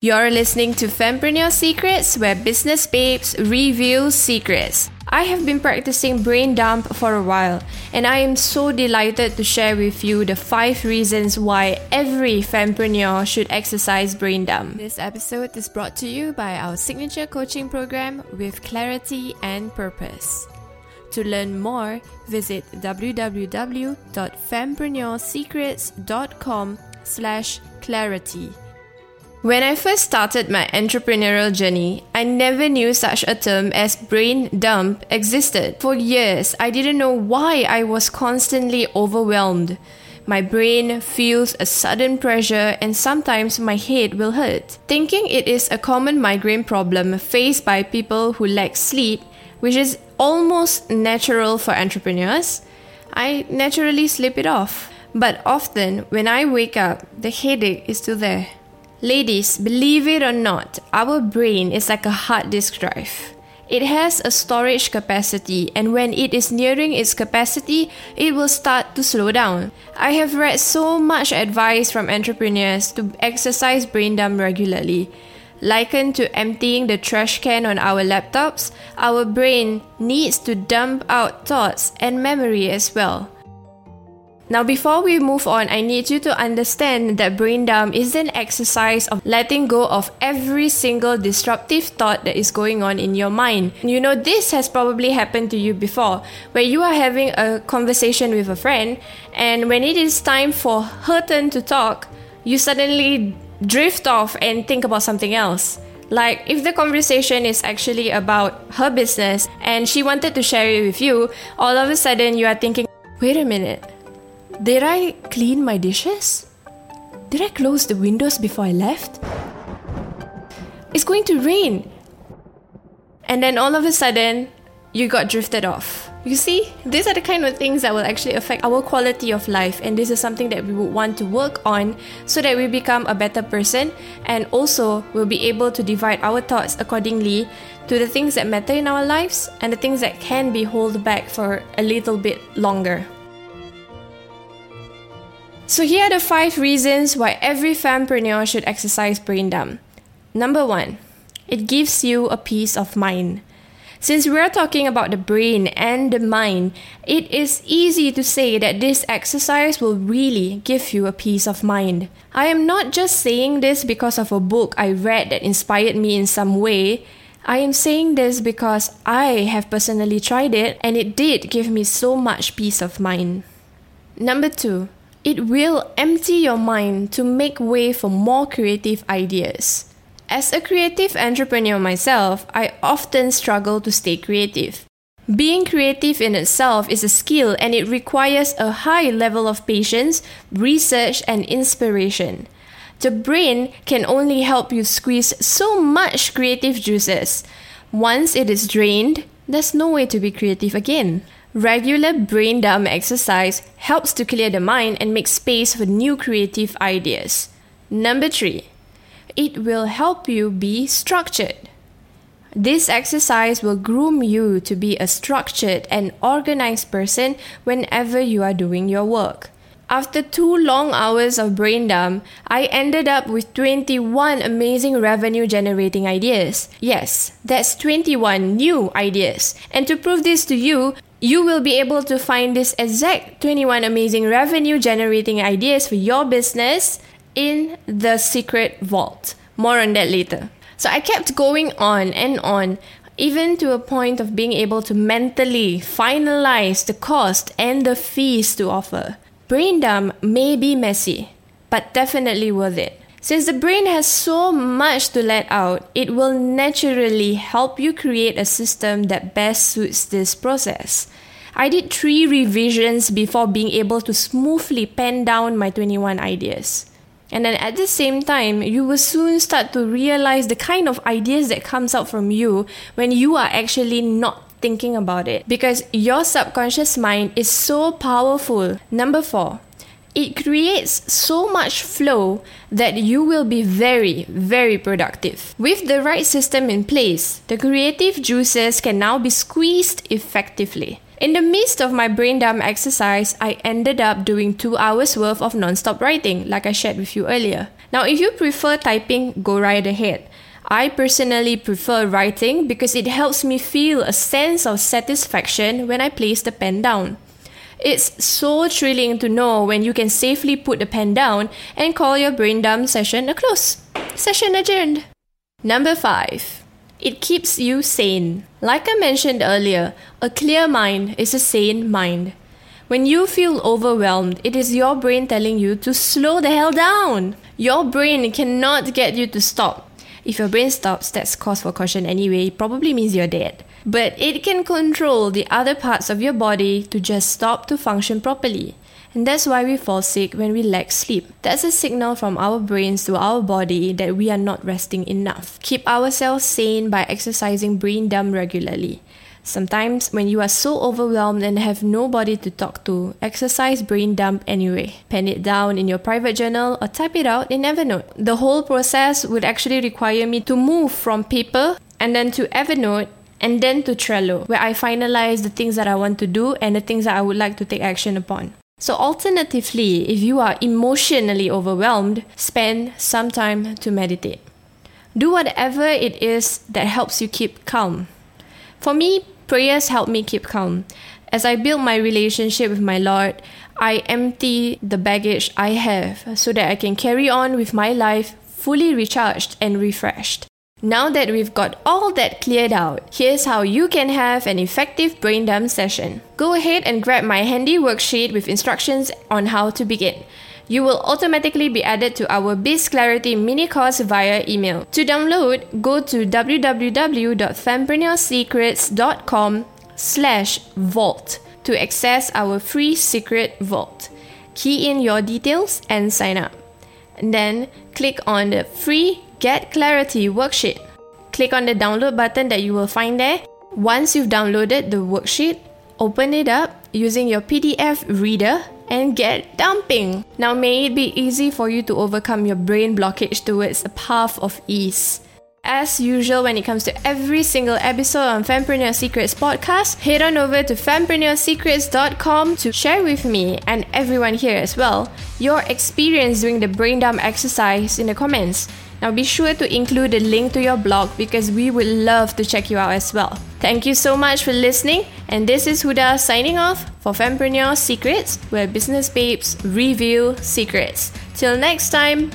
You're listening to Fempreneur Secrets, where business babes reveal secrets. I have been practicing brain dump for a while, and I am so delighted to share with you the five reasons why every fempreneur should exercise brain dump. This episode is brought to you by our signature coaching program with clarity and purpose. To learn more, visit www.fempreneurssecrets.com slash clarity. When I first started my entrepreneurial journey, I never knew such a term as brain dump existed. For years, I didn't know why I was constantly overwhelmed. My brain feels a sudden pressure and sometimes my head will hurt. Thinking it is a common migraine problem faced by people who lack sleep, which is almost natural for entrepreneurs, I naturally slip it off. But often, when I wake up, the headache is still there. Ladies, believe it or not, our brain is like a hard disk drive. It has a storage capacity, and when it is nearing its capacity, it will start to slow down. I have read so much advice from entrepreneurs to exercise brain dump regularly. Likened to emptying the trash can on our laptops, our brain needs to dump out thoughts and memory as well. Now, before we move on, I need you to understand that brain dump is an exercise of letting go of every single disruptive thought that is going on in your mind. You know, this has probably happened to you before, where you are having a conversation with a friend, and when it is time for her turn to talk, you suddenly drift off and think about something else. Like, if the conversation is actually about her business and she wanted to share it with you, all of a sudden you are thinking, wait a minute did I clean my dishes? Did I close the windows before I left? It's going to rain. And then all of a sudden, you got drifted off. You see, these are the kind of things that will actually affect our quality of life, and this is something that we would want to work on so that we become a better person and also we'll be able to divide our thoughts accordingly to the things that matter in our lives and the things that can be held back for a little bit longer. So here are the five reasons why every fempreneur should exercise brain dump. Number one, it gives you a peace of mind. Since we're talking about the brain and the mind, it is easy to say that this exercise will really give you a peace of mind. I am not just saying this because of a book I read that inspired me in some way. I am saying this because I have personally tried it and it did give me so much peace of mind. Number two, it will empty your mind to make way for more creative ideas. As a creative entrepreneur myself, I often struggle to stay creative. Being creative in itself is a skill and it requires a high level of patience, research, and inspiration. The brain can only help you squeeze so much creative juices. Once it is drained, there's no way to be creative again. Regular brain dump exercise helps to clear the mind and make space for new creative ideas. Number three, it will help you be structured. This exercise will groom you to be a structured and organized person whenever you are doing your work. After two long hours of brain dump, I ended up with 21 amazing revenue generating ideas. Yes, that's 21 new ideas. And to prove this to you, you will be able to find this exact 21 amazing revenue generating ideas for your business in the secret vault. More on that later. So I kept going on and on, even to a point of being able to mentally finalize the cost and the fees to offer. Brain dump may be messy, but definitely worth it. Since the brain has so much to let out, it will naturally help you create a system that best suits this process. I did three revisions before being able to smoothly pen down my 21 ideas. And then at the same time, you will soon start to realize the kind of ideas that comes out from you when you are actually not thinking about it because your subconscious mind is so powerful. Number 4, it creates so much flow that you will be very, very productive. With the right system in place, the creative juices can now be squeezed effectively. In the midst of my brain dump exercise, I ended up doing two hours worth of non-stop writing, like I shared with you earlier. Now, if you prefer typing, go right ahead. I personally prefer writing because it helps me feel a sense of satisfaction when I place the pen down. It's so thrilling to know when you can safely put the pen down and call your brain dump session a close. Session adjourned. Number 5. It keeps you sane. Like I mentioned earlier, a clear mind is a sane mind. When you feel overwhelmed, it is your brain telling you to slow the hell down. Your brain cannot get you to stop. If your brain stops, that's cause for caution anyway, probably means you're dead. But it can control the other parts of your body to just stop to function properly. And that's why we fall sick when we lack sleep. That's a signal from our brains to our body that we are not resting enough. Keep ourselves sane by exercising brain dump regularly. Sometimes, when you are so overwhelmed and have nobody to talk to, exercise brain dump anyway. Pen it down in your private journal or type it out in Evernote. The whole process would actually require me to move from paper and then to Evernote and then to Trello, where I finalize the things that I want to do and the things that I would like to take action upon. So, alternatively, if you are emotionally overwhelmed, spend some time to meditate. Do whatever it is that helps you keep calm. For me, prayers help me keep calm. As I build my relationship with my Lord, I empty the baggage I have so that I can carry on with my life fully recharged and refreshed. Now that we've got all that cleared out, here's how you can have an effective brain dump session. Go ahead and grab my handy worksheet with instructions on how to begin. You will automatically be added to our Biz Clarity mini course via email. To download, go to www.fempreneurssecrets.com slash vault to access our free secret vault. Key in your details and sign up. Then click on the free Get Clarity worksheet. Click on the download button that you will find there. Once you've downloaded the worksheet, open it up using your PDF reader and get dumping. Now, may it be easy for you to overcome your brain blockage towards a path of ease. As usual, when it comes to every single episode on Fempreneur Secrets podcast, head on over to fempreneurssecrets.com to share with me and everyone here as well your experience doing the brain dump exercise in the comments. Now be sure to include a link to your blog because we would love to check you out as well. Thank you so much for listening, and this is Huda signing off for Fempreneur Secrets, where business babes reveal secrets. Till next time,